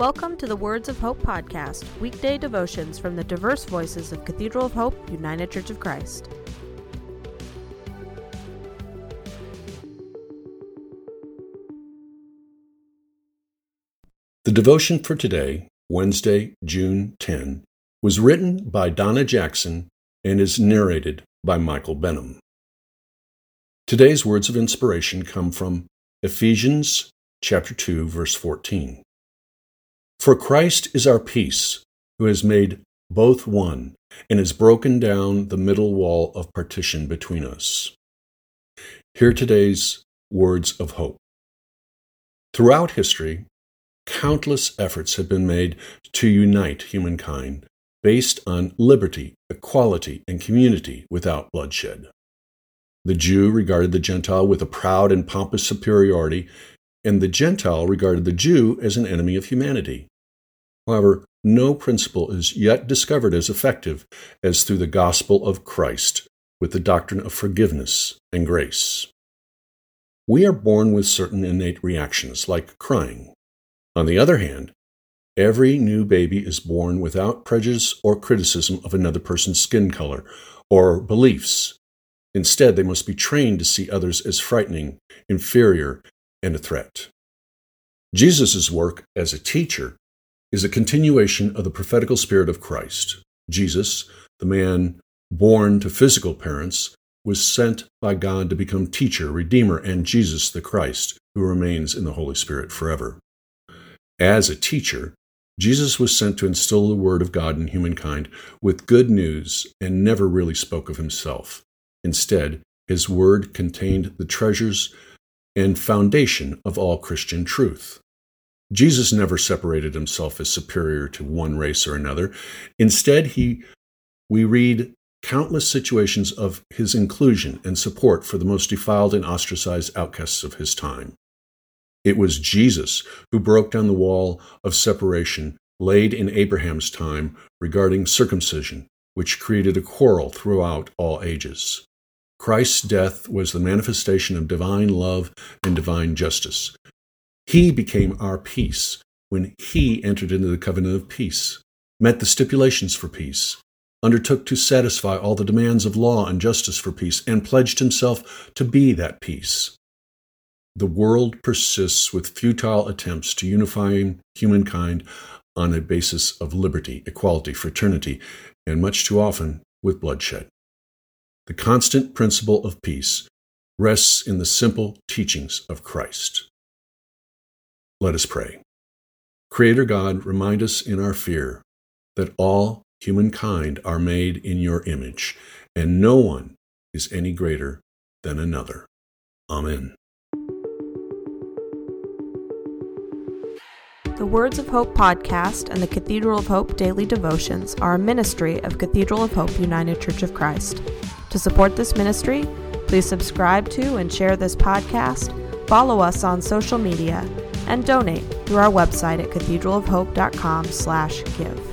Welcome to the Words of Hope podcast, weekday devotions from the diverse voices of Cathedral of Hope, United Church of Christ. The devotion for today, Wednesday, June 10, was written by Donna Jackson and is narrated by Michael Benham. Today's words of inspiration come from Ephesians chapter 2 verse 14. For Christ is our peace, who has made both one and has broken down the middle wall of partition between us. Hear today's words of hope. Throughout history, countless efforts have been made to unite humankind based on liberty, equality, and community without bloodshed. The Jew regarded the Gentile with a proud and pompous superiority, and the Gentile regarded the Jew as an enemy of humanity. However, no principle is yet discovered as effective as through the gospel of Christ with the doctrine of forgiveness and grace. We are born with certain innate reactions, like crying. On the other hand, every new baby is born without prejudice or criticism of another person's skin color or beliefs. Instead, they must be trained to see others as frightening, inferior, and a threat. Jesus' work as a teacher is a continuation of the prophetical spirit of Christ. Jesus, the man born to physical parents, was sent by God to become teacher, redeemer, and Jesus the Christ, who remains in the Holy Spirit forever. As a teacher, Jesus was sent to instill the Word of God in humankind with good news and never really spoke of himself. Instead, his Word contained the treasures and foundation of all Christian truth. Jesus never separated himself as superior to one race or another. Instead, he, we read countless situations of his inclusion and support for the most defiled and ostracized outcasts of his time. It was Jesus who broke down the wall of separation laid in Abraham's time regarding circumcision, which created a quarrel throughout all ages. Christ's death was the manifestation of divine love and divine justice. He became our peace when he entered into the covenant of peace, met the stipulations for peace, undertook to satisfy all the demands of law and justice for peace, and pledged himself to be that peace. The world persists with futile attempts to unify humankind on a basis of liberty, equality, fraternity, and much too often with bloodshed. The constant principle of peace rests in the simple teachings of Christ. Let us pray. Creator God, remind us in our fear that all humankind are made in your image, and no one is any greater than another. Amen. The Words of Hope podcast and the Cathedral of Hope daily devotions are a ministry of Cathedral of Hope United Church of Christ. To support this ministry, please subscribe to and share this podcast, follow us on social media, and donate through our website at cathedralofhope.com/give.